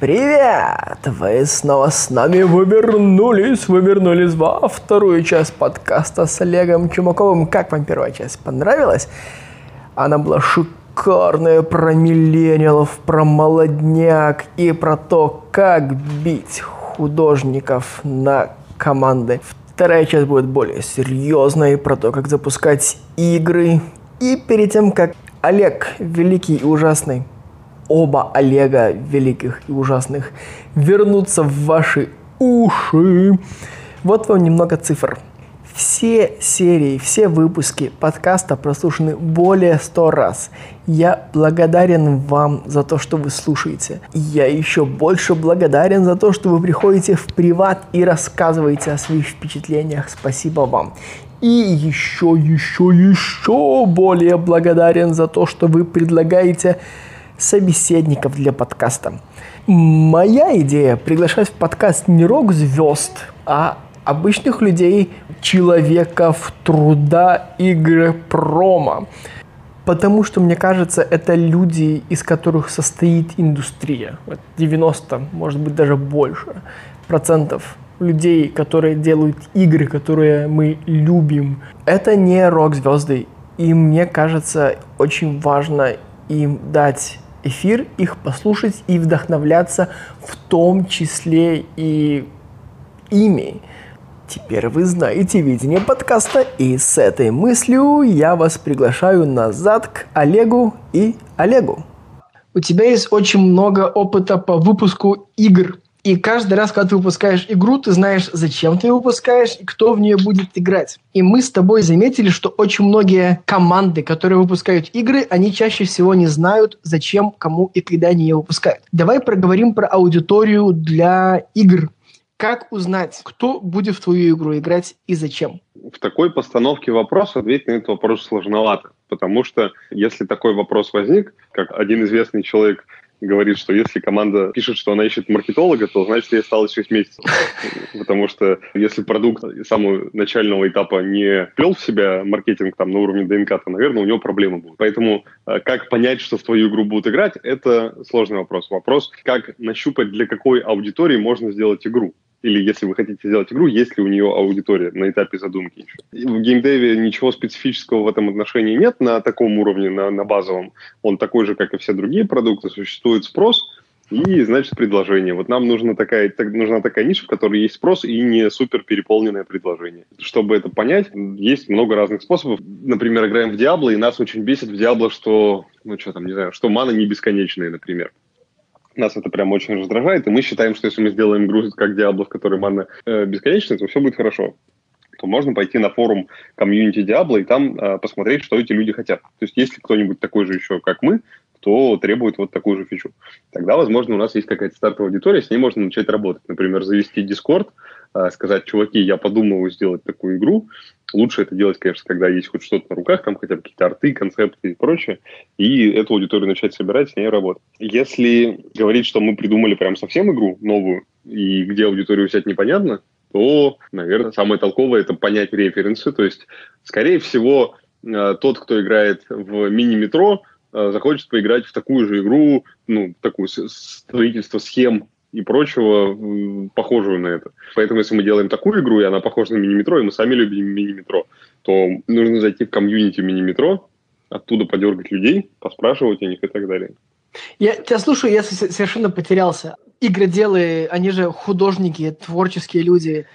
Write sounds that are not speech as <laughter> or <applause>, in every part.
Привет! Вы снова с нами вы вернулись, вы вернулись во вторую часть подкаста с Олегом Чумаковым. Как вам первая часть? Понравилась? Она была шикарная про миллениалов, про молодняк и про то, как бить художников на команды. Вторая часть будет более серьезной, про то, как запускать игры. И перед тем, как Олег, великий и ужасный, оба Олега великих и ужасных вернутся в ваши уши. Вот вам немного цифр. Все серии, все выпуски подкаста прослушаны более 100 раз. Я благодарен вам за то, что вы слушаете. Я еще больше благодарен за то, что вы приходите в приват и рассказываете о своих впечатлениях. Спасибо вам. И еще, еще, еще более благодарен за то, что вы предлагаете собеседников для подкаста. Моя идея приглашать в подкаст не рок-звезд, а обычных людей, человеков, труда, игры, промо. Потому что, мне кажется, это люди, из которых состоит индустрия. 90, может быть, даже больше процентов людей, которые делают игры, которые мы любим. Это не рок-звезды. И мне кажется, очень важно им дать эфир, их послушать и вдохновляться в том числе и ими. Теперь вы знаете видение подкаста, и с этой мыслью я вас приглашаю назад к Олегу и Олегу. У тебя есть очень много опыта по выпуску игр. И каждый раз, когда ты выпускаешь игру, ты знаешь, зачем ты ее выпускаешь и кто в нее будет играть. И мы с тобой заметили, что очень многие команды, которые выпускают игры, они чаще всего не знают, зачем, кому и когда они ее выпускают. Давай проговорим про аудиторию для игр. Как узнать, кто будет в твою игру играть и зачем? В такой постановке вопроса ответить на этот вопрос сложновато, потому что если такой вопрос возник, как один известный человек говорит, что если команда пишет, что она ищет маркетолога, то значит ей осталось 6 месяцев. <laughs> Потому что если продукт самого начального этапа не вплел в себя маркетинг там на уровне ДНК, то, наверное, у него проблемы будут. Поэтому э, как понять, что в твою игру будут играть, это сложный вопрос. Вопрос, как нащупать, для какой аудитории можно сделать игру или если вы хотите сделать игру, есть ли у нее аудитория на этапе задумки еще. В геймдеве ничего специфического в этом отношении нет на таком уровне, на, на базовом. Он такой же, как и все другие продукты. Существует спрос, и, значит, предложение. Вот нам нужна такая, так, нужна такая ниша, в которой есть спрос и не супер переполненное предложение. Чтобы это понять, есть много разных способов. Например, играем в Диабло, и нас очень бесит в Диабло, что, ну что там, не знаю, что мана не бесконечная, например. Нас это прям очень раздражает, и мы считаем, что если мы сделаем игру как Diablo, в которой мана э, бесконечная, то все будет хорошо то можно пойти на форум комьюнити Diablo и там э, посмотреть, что эти люди хотят. То есть, если кто-нибудь такой же еще, как мы, кто требует вот такую же фичу. Тогда, возможно, у нас есть какая-то стартовая аудитория, с ней можно начать работать. Например, завести Discord, э, сказать, чуваки, я подумываю сделать такую игру, Лучше это делать, конечно, когда есть хоть что-то на руках, там хотя бы какие-то арты, концепты и прочее, и эту аудиторию начать собирать, с ней работать. Если говорить, что мы придумали прям совсем игру новую, и где аудиторию взять непонятно, то, наверное, самое толковое – это понять референсы. То есть, скорее всего, э, тот, кто играет в мини-метро, захочет поиграть в такую же игру, ну, такую строительство схем и прочего, похожую на это. Поэтому, если мы делаем такую игру, и она похожа на мини-метро, и мы сами любим мини-метро, то нужно зайти в комьюнити мини-метро, оттуда подергать людей, поспрашивать о них и так далее. Я тебя слушаю, я совершенно потерялся. Игроделы, они же художники, творческие люди.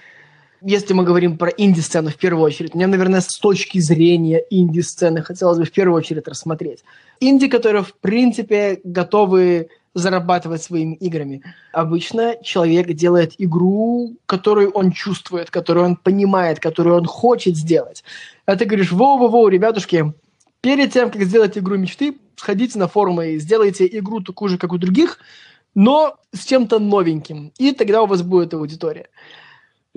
Если мы говорим про инди-сцену в первую очередь, мне, наверное, с точки зрения инди-сцены хотелось бы в первую очередь рассмотреть. Инди, которые, в принципе, готовы зарабатывать своими играми. Обычно человек делает игру, которую он чувствует, которую он понимает, которую он хочет сделать. А ты говоришь, воу-воу-воу, ребятушки, перед тем, как сделать игру мечты, сходите на форумы и сделайте игру такую же, как у других, но с чем-то новеньким. И тогда у вас будет аудитория.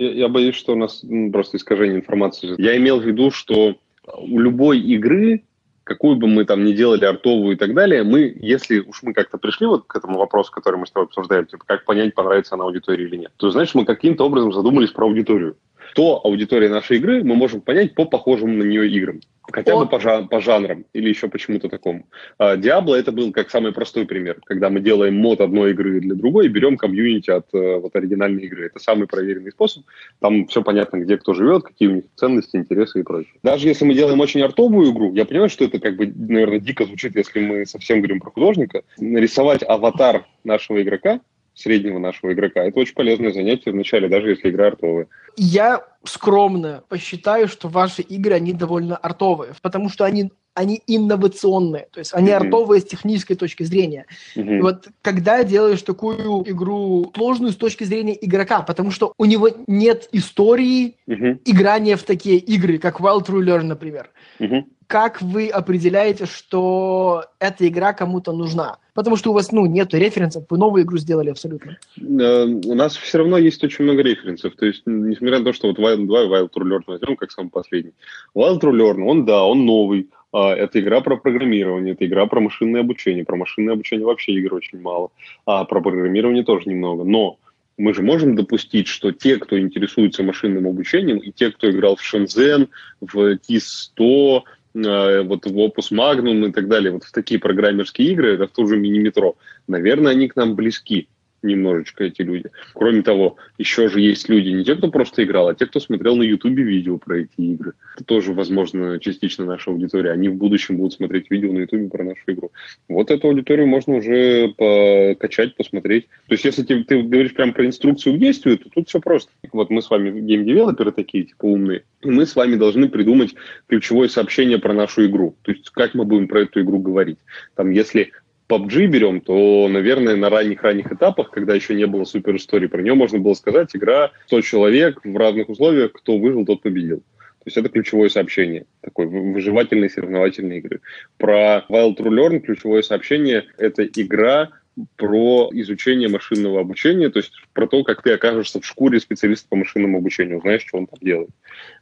Я, боюсь, что у нас просто искажение информации. Я имел в виду, что у любой игры какую бы мы там ни делали артовую и так далее, мы, если уж мы как-то пришли вот к этому вопросу, который мы с тобой обсуждаем, типа, как понять, понравится она аудитории или нет, то, значит, мы каким-то образом задумались про аудиторию. то аудитория нашей игры мы можем понять по похожим на нее играм. Хотя бы по, жан, по жанрам или еще почему-то такому. Диабло это был как самый простой пример, когда мы делаем мод одной игры для другой и берем комьюнити от э, вот оригинальной игры. Это самый проверенный способ. Там все понятно, где кто живет, какие у них ценности, интересы и прочее. Даже если мы делаем очень артовую игру, я понимаю, что это как бы, наверное, дико звучит, если мы совсем говорим про художника. Нарисовать аватар нашего игрока среднего нашего игрока. Это очень полезное занятие вначале, даже если игра артовая. Я скромно посчитаю, что ваши игры, они довольно артовые, потому что они они инновационные, то есть они mm-hmm. артовые с технической точки зрения. Mm-hmm. И вот когда делаешь такую игру сложную с точки зрения игрока, потому что у него нет истории mm-hmm. играния в такие игры, как Wild True Learn, например. Mm-hmm как вы определяете, что эта игра кому-то нужна? Потому что у вас, ну, нет референсов, вы новую игру сделали абсолютно. Э, у нас все равно есть очень много референсов. То есть, несмотря на то, что вот Wild 2 Wild True Learn возьмем как самый последний. Wild True Learn, он, да, он новый. А, это игра про программирование, это игра про машинное обучение. Про машинное обучение вообще игр очень мало. А про программирование тоже немного. Но мы же можем допустить, что те, кто интересуется машинным обучением, и те, кто играл в Shenzhen, в TIS-100, Э, вот в Opus Magnum и так далее, вот в такие программерские игры, это в ту же мини-метро, наверное, они к нам близки немножечко эти люди. Кроме того, еще же есть люди, не те, кто просто играл, а те, кто смотрел на Ютубе видео про эти игры. Это тоже, возможно, частично наша аудитория. Они в будущем будут смотреть видео на Ютубе про нашу игру. Вот эту аудиторию можно уже покачать, посмотреть. То есть, если ты, ты говоришь прям про инструкцию к действию, то тут все просто. Вот мы с вами гейм-девелоперы такие, типа умные, и мы с вами должны придумать ключевое сообщение про нашу игру. То есть, как мы будем про эту игру говорить. Там, если PUBG берем, то, наверное, на ранних-ранних этапах, когда еще не было супер истории, про нее можно было сказать, игра 100 человек в разных условиях, кто выжил, тот победил. То есть это ключевое сообщение, такой выживательной соревновательной игры. Про Wild True Learn ключевое сообщение – это игра, про изучение машинного обучения, то есть про то, как ты окажешься в шкуре специалиста по машинному обучению, знаешь, что он там делает.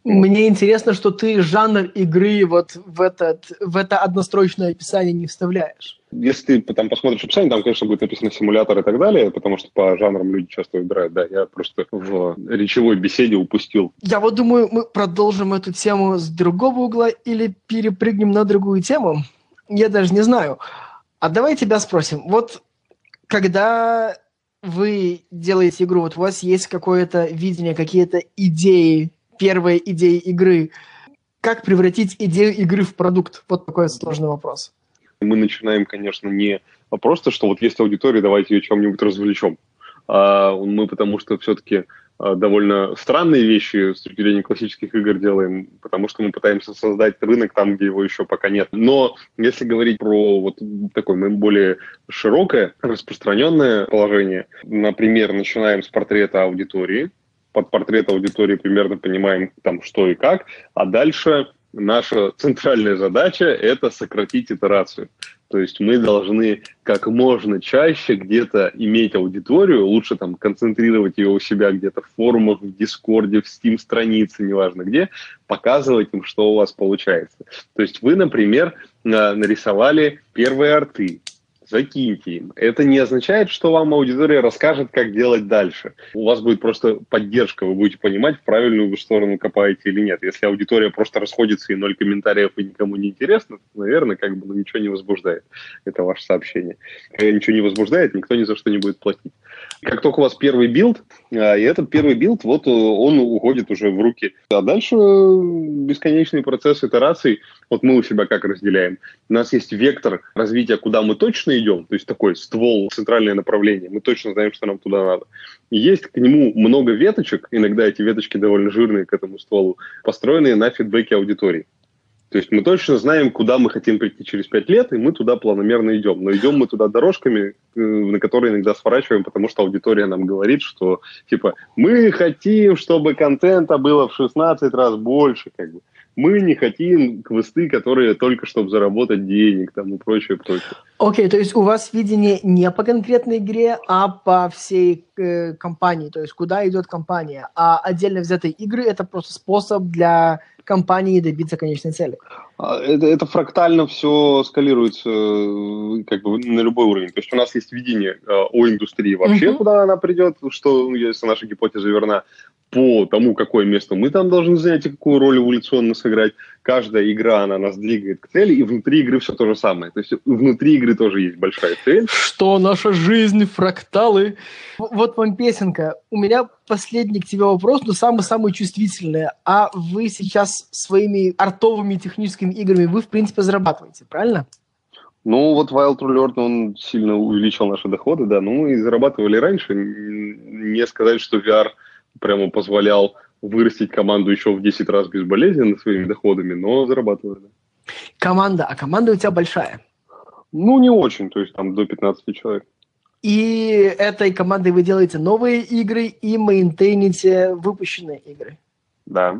Мне интересно, что ты жанр игры вот в, этот, в это однострочное описание не вставляешь. Если ты там посмотришь описание, там, конечно, будет написано симулятор и так далее, потому что по жанрам люди часто выбирают. Да, я просто в речевой беседе упустил. Я вот думаю, мы продолжим эту тему с другого угла или перепрыгнем на другую тему. Я даже не знаю. А давай тебя спросим. Вот когда вы делаете игру, вот у вас есть какое-то видение, какие-то идеи, первые идеи игры, как превратить идею игры в продукт? Вот такой сложный вопрос. Мы начинаем, конечно, не просто, что вот есть аудитория, давайте ее чем-нибудь развлечем. А мы потому что все-таки довольно странные вещи с точки зрения классических игр делаем, потому что мы пытаемся создать рынок там, где его еще пока нет. Но если говорить про вот такое более широкое, распространенное положение, например, начинаем с портрета аудитории, под портрет аудитории примерно понимаем там что и как, а дальше наша <laughs> центральная задача – это сократить итерацию. То есть мы должны как можно чаще где-то иметь аудиторию, лучше там концентрировать ее у себя где-то в форумах, в Дискорде, в Steam-странице, неважно где, показывать им, что у вас получается. То есть вы, например, нарисовали первые арты, закиньте им. Это не означает, что вам аудитория расскажет, как делать дальше. У вас будет просто поддержка, вы будете понимать, в правильную вы сторону копаете или нет. Если аудитория просто расходится и ноль комментариев и никому не интересно, то, наверное, как бы ну, ничего не возбуждает. Это ваше сообщение. Когда ничего не возбуждает, никто ни за что не будет платить. Как только у вас первый билд, а, и этот первый билд, вот э, он уходит уже в руки. А дальше э, бесконечный процесс итераций. Вот мы у себя как разделяем. У нас есть вектор развития, куда мы точно идем, то есть такой ствол, центральное направление. Мы точно знаем, что нам туда надо. И есть к нему много веточек, иногда эти веточки довольно жирные к этому стволу, построенные на фидбэке аудитории. То есть мы точно знаем, куда мы хотим прийти через пять лет, и мы туда планомерно идем. Но идем мы туда дорожками, э, на которые иногда сворачиваем, потому что аудитория нам говорит, что типа мы хотим, чтобы контента было в 16 раз больше. Как бы. Мы не хотим квесты, которые только чтобы заработать денег там, и прочее, прочее. Окей, okay, то есть у вас видение не по конкретной игре, а по всей э, компании, то есть куда идет компания. А отдельно взятые игры – это просто способ для компании добиться конечной цели. А, это, это фрактально все скалируется э, как бы на любой уровень. То есть у нас есть видение э, о индустрии вообще, uh-huh. куда она придет, что ну, если наша гипотеза верна, по тому, какое место мы там должны занять и какую роль эволюционно сыграть. Каждая игра, она нас двигает к цели, и внутри игры все то же самое. То есть внутри игры тоже есть большая цель. Что наша жизнь, фракталы. Вот вам песенка. У меня последний к тебе вопрос, но самый-самый чувствительный. А вы сейчас своими артовыми техническими играми, вы, в принципе, зарабатываете, правильно? Ну, вот Wild Alert, он сильно увеличил наши доходы, да. Ну, мы и зарабатывали раньше. Не сказать, что VR – прямо позволял вырастить команду еще в 10 раз безболезненно своими доходами, но зарабатывали. Команда, а команда у тебя большая? Ну, не очень, то есть там до 15 человек. И этой командой вы делаете новые игры и мейнтейните выпущенные игры? Да.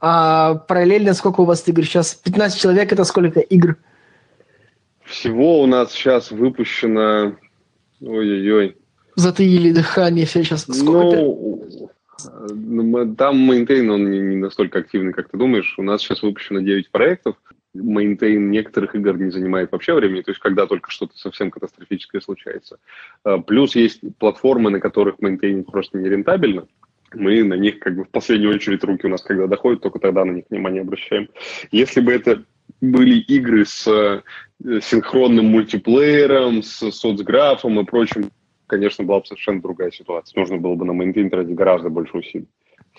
А параллельно сколько у вас игр сейчас? 15 человек – это сколько игр? Всего у нас сейчас выпущено... Ой-ой-ой. Затаили дыхание все сейчас. Сколько? Ну, ну, там мейнтейн, он не, не настолько активный, как ты думаешь. У нас сейчас выпущено 9 проектов. Мейнтейн некоторых игр не занимает вообще времени, то есть когда только что-то совсем катастрофическое случается. А, плюс есть платформы, на которых мейнтейнить просто нерентабельно. Мы на них как бы в последнюю очередь руки у нас когда доходят, только тогда на них внимание обращаем. Если бы это были игры с э, синхронным мультиплеером, с соцграфом и прочим конечно, была бы совершенно другая ситуация. Нужно было бы на maintain тратить гораздо больше усилий.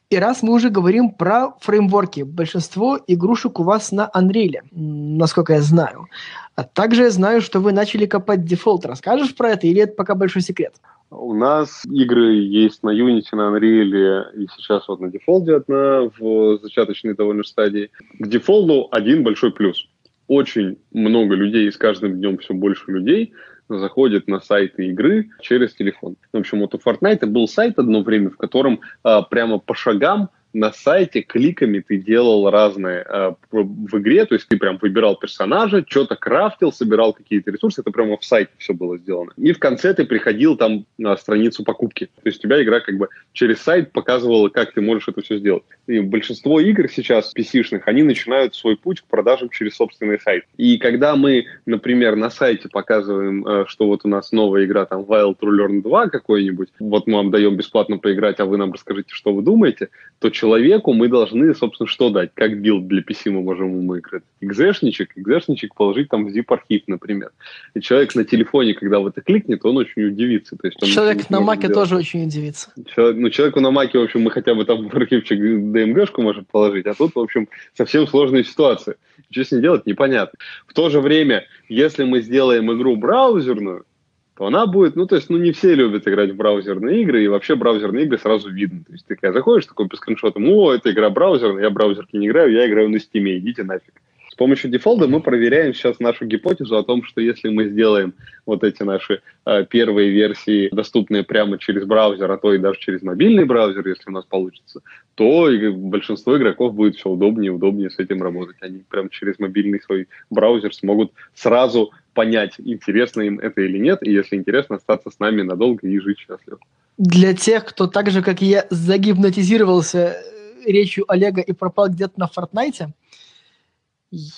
И раз мы уже говорим про фреймворки, большинство игрушек у вас на Unreal, насколько я знаю. А также я знаю, что вы начали копать Defold. Расскажешь про это или это пока большой секрет? У нас игры есть на Unity, на Unreal, и сейчас вот на Defold е одна в зачаточной довольно стадии. К дефолту один большой плюс. Очень много людей, и с каждым днем все больше людей – заходит на сайты игры через телефон. В общем, вот у Fortnite был сайт одно время, в котором а, прямо по шагам на сайте кликами ты делал разные э, в игре, то есть ты прям выбирал персонажа, что-то крафтил, собирал какие-то ресурсы, это прямо в сайте все было сделано. И в конце ты приходил там на страницу покупки. То есть тебя игра как бы через сайт показывала, как ты можешь это все сделать. И большинство игр сейчас PC-шных, они начинают свой путь к продажам через собственный сайт. И когда мы, например, на сайте показываем, э, что вот у нас новая игра, там, Wild to Learn 2 какой-нибудь, вот мы вам даем бесплатно поиграть, а вы нам расскажите, что вы думаете, то человеку мы должны, собственно, что дать? Как билд для PC мы можем ему играть? Экзешничек, экзешничек положить там в zip-архив, например. И человек на телефоне, когда в это кликнет, он очень удивится. То есть человек на маке тоже очень удивится. Человек, ну, человеку на маке, в общем, мы хотя бы там в архивчик DMG-шку можем положить, а тут, в общем, совсем сложная ситуация. Что с ней делать, непонятно. В то же время, если мы сделаем игру браузерную, то она будет, ну, то есть, ну, не все любят играть в браузерные игры, и вообще браузерные игры сразу видно. То есть, ты когда заходишь такой по скриншотам, о, это игра браузерная, я браузерки не играю, я играю на Steam е, идите нафиг. С помощью Defold а мы проверяем сейчас нашу гипотезу о том, что если мы сделаем вот эти наши э, первые версии, доступные прямо через браузер, а то и даже через мобильный браузер, если у нас получится, то большинство игроков будет все удобнее и удобнее с этим работать. Они прямо через мобильный свой браузер смогут сразу понять, интересно им это или нет, и если интересно, остаться с нами надолго и жить счастливо. Для тех, кто так же, как я, загипнотизировался э, речью Олега и пропал где-то на Фортнайте,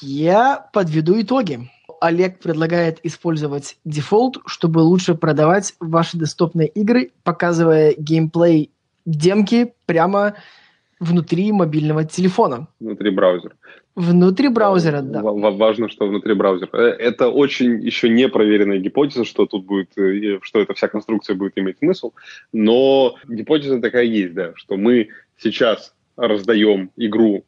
я подведу итоги. Олег предлагает использовать дефолт, чтобы лучше продавать ваши десктопные игры, показывая геймплей демки прямо внутри мобильного телефона. Внутри браузера. Внутри браузера, да. Важно, что внутри браузера. Э, это очень еще не проверенная гипотеза, что тут будет, э, что эта вся конструкция будет иметь смысл, но гипотеза такая есть, да, что мы сейчас раздаем игру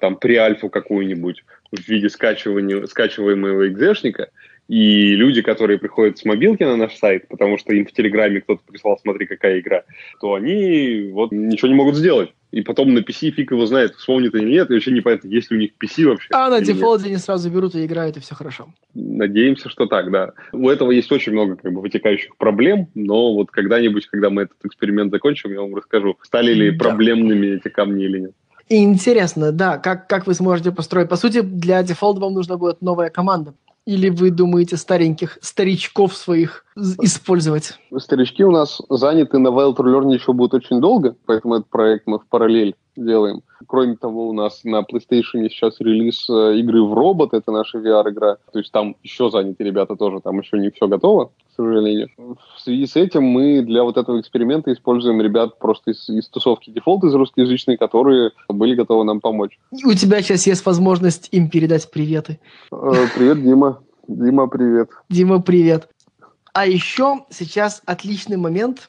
там при-альфу какую-нибудь в виде скачивания, скачиваемого экзешника, и люди, которые приходят с мобилки на наш сайт, потому что им в Телеграме кто-то прислал, смотри, какая игра, то они вот ничего не могут сделать. И потом на PC фиг его знает, вспомнит или нет, и вообще непонятно, есть ли у них PC вообще. А на дефолте они сразу берут и играют, и все хорошо. Надеемся, что так, да. У этого есть очень много как бы вытекающих проблем, но вот когда-нибудь, когда мы этот эксперимент закончим, я вам расскажу, стали ли да. проблемными эти камни или нет. И интересно, да, как, как вы сможете построить. По сути, для дефолта вам нужна будет новая команда. Или вы думаете стареньких старичков своих использовать? Старички у нас заняты на Wild Learn еще будут очень долго, поэтому этот проект мы в параллель делаем. Кроме того, у нас на PlayStation сейчас релиз э, игры в робот, это наша VR-игра. То есть там еще заняты ребята тоже, там еще не все готово, к сожалению. В связи с этим мы для вот этого эксперимента используем ребят просто из, из тусовки дефолт из русскоязычной, которые были готовы нам помочь. у тебя сейчас есть возможность им передать приветы. Э, привет, Дима. Дима, привет. Дима, привет. А еще сейчас отличный момент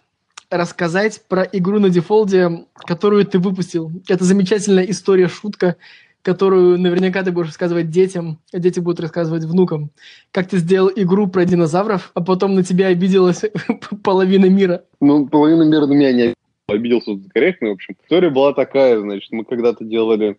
рассказать про игру на дефолде, которую ты выпустил. Это замечательная история-шутка, которую наверняка ты будешь рассказывать детям, а дети будут рассказывать внукам. Как ты сделал игру про динозавров, а потом на тебя обиделась <laughs> половина мира. Ну, половина мира на меня не обиделся корректно, в общем. История была такая, значит, мы когда-то делали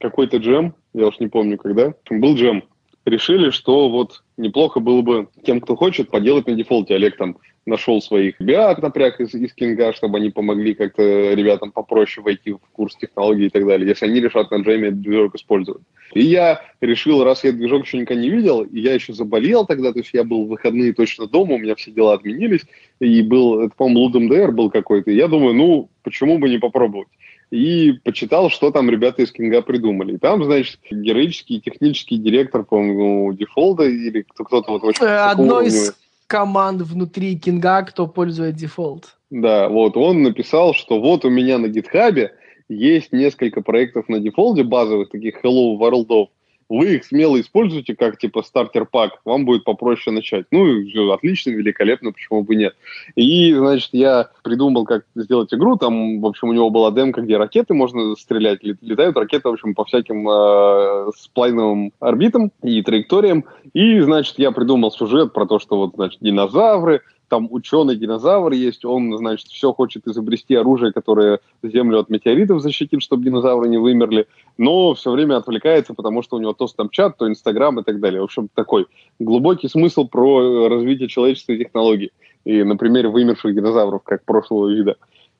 какой-то джем, я уж не помню когда, был джем. Решили, что вот неплохо было бы тем, кто хочет, поделать на дефолте. Олег там нашел своих ребят, напряг из, из Кинга, чтобы они помогли как-то ребятам попроще войти в курс технологий и так далее, если они решат на этот движок использовать. И я решил, раз я движок еще никогда не видел, и я еще заболел тогда, то есть я был в выходные точно дома, у меня все дела отменились, и был, это, по-моему, Ludum Dare был какой-то, и я думаю, ну, почему бы не попробовать? И почитал, что там ребята из Кинга придумали. И там, значит, героический технический директор, по-моему, Defold а или кто-то вот очень... Э, одно из команд внутри Кинга, кто пользует Defold. Да, вот он написал, что вот у меня на GitHub е есть несколько проектов на Defold е базовых, таких Hello World вы их смело используйте как типа starter pack, вам будет попроще начать. Ну, все отлично, великолепно, почему бы нет. И, значит, я придумал, как сделать игру, там, в общем, у него была демка, где ракеты можно стрелять, летают ракеты, в общем, по всяким э, сплайновым орбитам и траекториям. И, значит, я придумал сюжет про то, что вот, значит, динозавры, там ученый-динозавр есть, он, значит, все хочет изобрести оружие, которое Землю от метеоритов защитит, чтобы динозавры не вымерли, но все время отвлекается, потому что у него то Snapchat, то Instagram и так далее. В общем, такой глубокий смысл про развитие человечества и технологий. И на примере вымерших динозавров, как прошлого вида.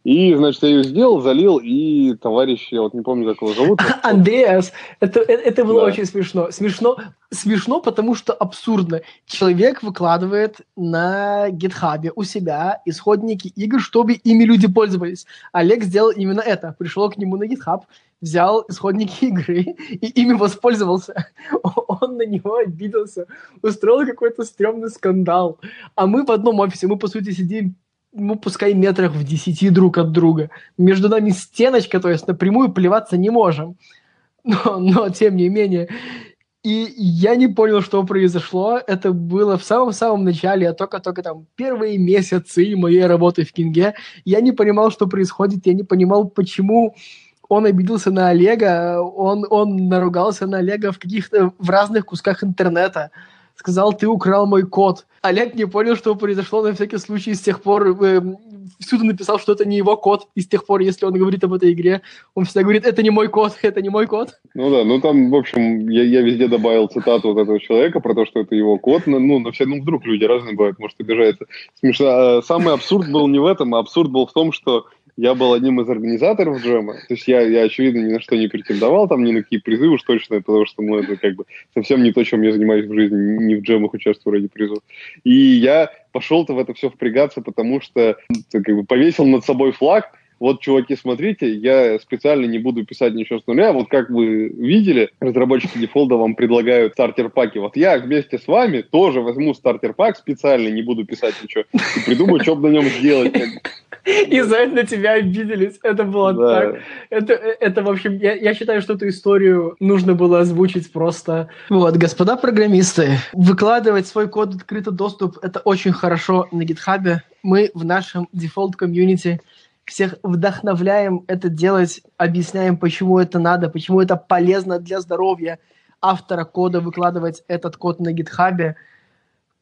И, значит, я ее сделал, залил, и товарищ, я вот не помню, как его зовут. <laughs> Андреас, это, это, это было да. очень смешно. Смешно, смешно, потому что абсурдно. Человек выкладывает на гитхабе у себя исходники игр, чтобы ими люди пользовались. Олег сделал именно это. Пришел к нему на гитхаб, взял исходники игры и ими воспользовался. <laughs> Он на него обиделся, устроил какой-то стрёмный скандал. А мы в одном офисе, мы, по сути, сидим ну, пускай метрах в десяти друг от друга. Между нами стеночка, то есть напрямую плеваться не можем. Но, но тем не менее. И я не понял, что произошло. Это было в самом-самом начале, а только-только там первые месяцы моей работы в Кинге. Я не понимал, что происходит. Я не понимал, почему он обиделся на Олега. Он, он наругался на Олега в каких-то в разных кусках интернета сказал, ты украл мой код. Олег не понял, что произошло, на всякий случай с тех пор э, всюду написал, что это не его код, и с тех пор, если он говорит об этой игре, он всегда говорит, это не мой код, это не мой код. Ну да, ну там, в общем, я, я везде добавил цитату вот этого человека про то, что это его код, ну, ну, на все, ну, вдруг люди разные бывают, может, обижается. Смешно. А самый абсурд был не в этом, а абсурд был в том, что я был одним из организаторов джема. То есть я, я, очевидно, ни на что не претендовал, там ни на какие призы уж точно, потому что ну, это как бы совсем не то, чем я занимаюсь в жизни, не в джемах участвую ради призов. И я пошел-то в это все впрягаться, потому что как бы повесил над собой флаг, вот, чуваки, смотрите, я специально не буду писать ничего с нуля. Вот как вы видели, разработчики дефолда вам предлагают стартер-паки. Вот я вместе с вами тоже возьму стартер-пак специально, не буду писать ничего, и придумаю, что бы на нем сделать. <laughs> И за это на тебя обиделись. Это было да. так. Это, это, в общем, я, я считаю, что эту историю нужно было озвучить просто. Вот, господа программисты, выкладывать свой код открытый доступ – это очень хорошо на GitHub е. Мы в нашем Defold community всех вдохновляем это делать, объясняем, почему это надо, почему это полезно для здоровья автора кода выкладывать этот код на GitHub е –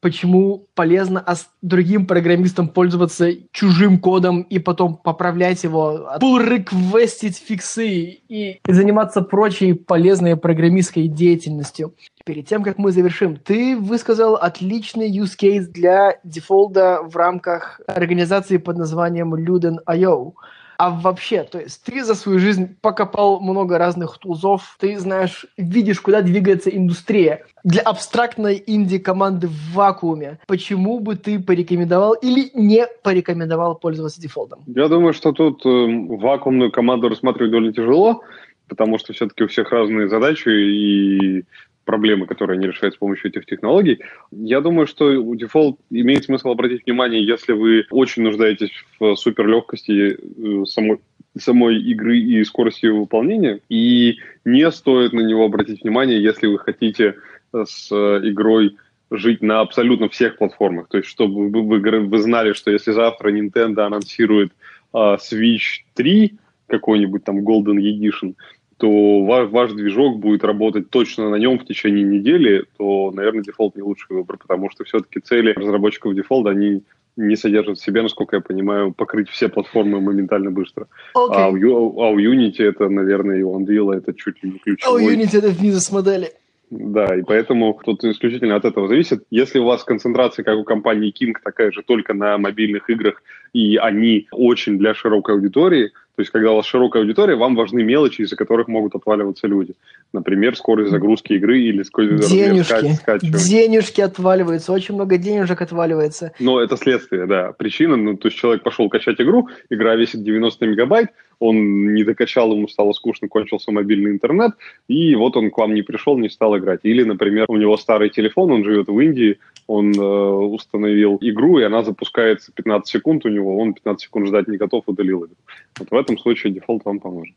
почему полезно другим программистам пользоваться чужим кодом и потом поправлять его, pull request ить фиксы и заниматься прочей полезной программистской деятельностью. Перед тем, как мы завершим, ты высказал отличный use case для дефолда в рамках организации под названием Luden.io. А вообще, то есть ты за свою жизнь покопал много разных тулзов, ты знаешь, видишь, куда двигается индустрия. Для абстрактной инди-команды в вакууме, почему бы ты порекомендовал или не порекомендовал пользоваться дефолтом? Я думаю, что тут э, вакуумную команду рассматривать довольно тяжело, потому что все-таки у всех разные задачи, и проблемы, которые они решают с помощью этих технологий. Я думаю, что у Default имеет смысл обратить внимание, если вы очень нуждаетесь в суперлегкости э, самой самой игры и скорости ее выполнения. И не стоит на него обратить внимание, если вы хотите с игрой жить на абсолютно всех платформах. То есть, чтобы вы, вы, вы знали, что если завтра Nintendo анонсирует uh, Switch 3, какой-нибудь там Golden Edition, то ваш, ваш движок будет работать точно на нем в течение недели, то, наверное, дефолт не лучший выбор, потому что все-таки цели разработчиков дефолта, они не содержат в себе, насколько я понимаю, покрыть все платформы моментально быстро. Okay. А, у, а у Unity это, наверное, и у Unreal это чуть ли не ключевой. А у Unity это бизнес-модели. Да, и поэтому тут исключительно от этого зависит. Если у вас концентрация, как у компании King, такая же только на мобильных играх, и они очень для широкой аудитории, то есть, когда у вас широкая аудитория, вам важны мелочи, из-за которых могут отваливаться люди. Например, скорость загрузки игры или скорость денежки. скачивания. Денежки отваливаются, очень много денежек отваливается. Но это следствие, да. Причина, ну, то есть человек пошел качать игру, игра весит 90 мегабайт, он не докачал, ему стало скучно, кончился мобильный интернет, и вот он к вам не пришел, не стал играть. Или, например, у него старый телефон, он живет в Индии, он э, установил игру, и она запускается 15 секунд у него, он 15 секунд ждать не готов, удалил игру. Вот в этом случае дефолт вам поможет.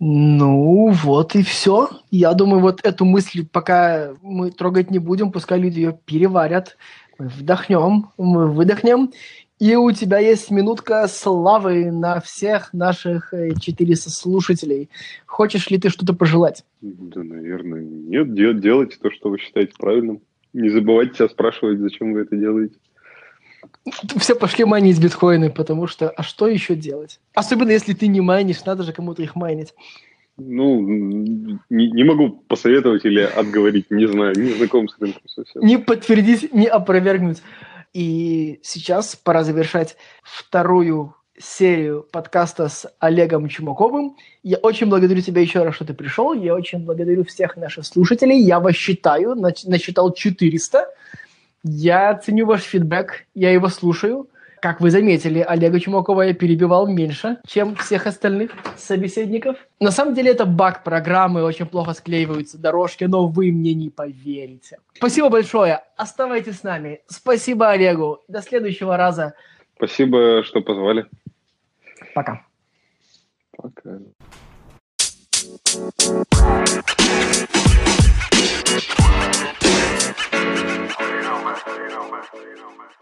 Ну, вот и все. Я думаю, вот эту мысль пока мы трогать не будем, пускай люди ее переварят. Мы вдохнем, мы выдохнем. И у тебя есть минутка славы на всех наших 400 э, слушателей. Хочешь ли ты что-то пожелать? Да, наверное, нет. Делайте то, что вы считаете правильным. Не забывайте себя спрашивать, зачем вы это делаете. Все пошли майнить биткоины, потому что, а что еще делать? Особенно если ты не майнишь, надо же кому-то их майнить. Ну, не, не могу посоветовать или отговорить, не знаю, не знаком с рынком совсем. Не подтвердить, не опровергнуть. И сейчас пора завершать вторую серию подкаста с Олегом Чумаковым. Я очень благодарю тебя еще раз, что ты пришел. Я очень благодарю всех наших слушателей. Я вас считаю, насчитал 400. Я ценю ваш фидбэк, я его слушаю. Как вы заметили, Олега Чумакова я перебивал меньше, чем всех остальных собеседников. На самом деле это баг программы, очень плохо склеиваются дорожки, но вы мне не поверите. Спасибо большое, оставайтесь с нами. Спасибо Олегу, до следующего раза. Спасибо, что позвали. Пока. Пока. You know, man. You know, man.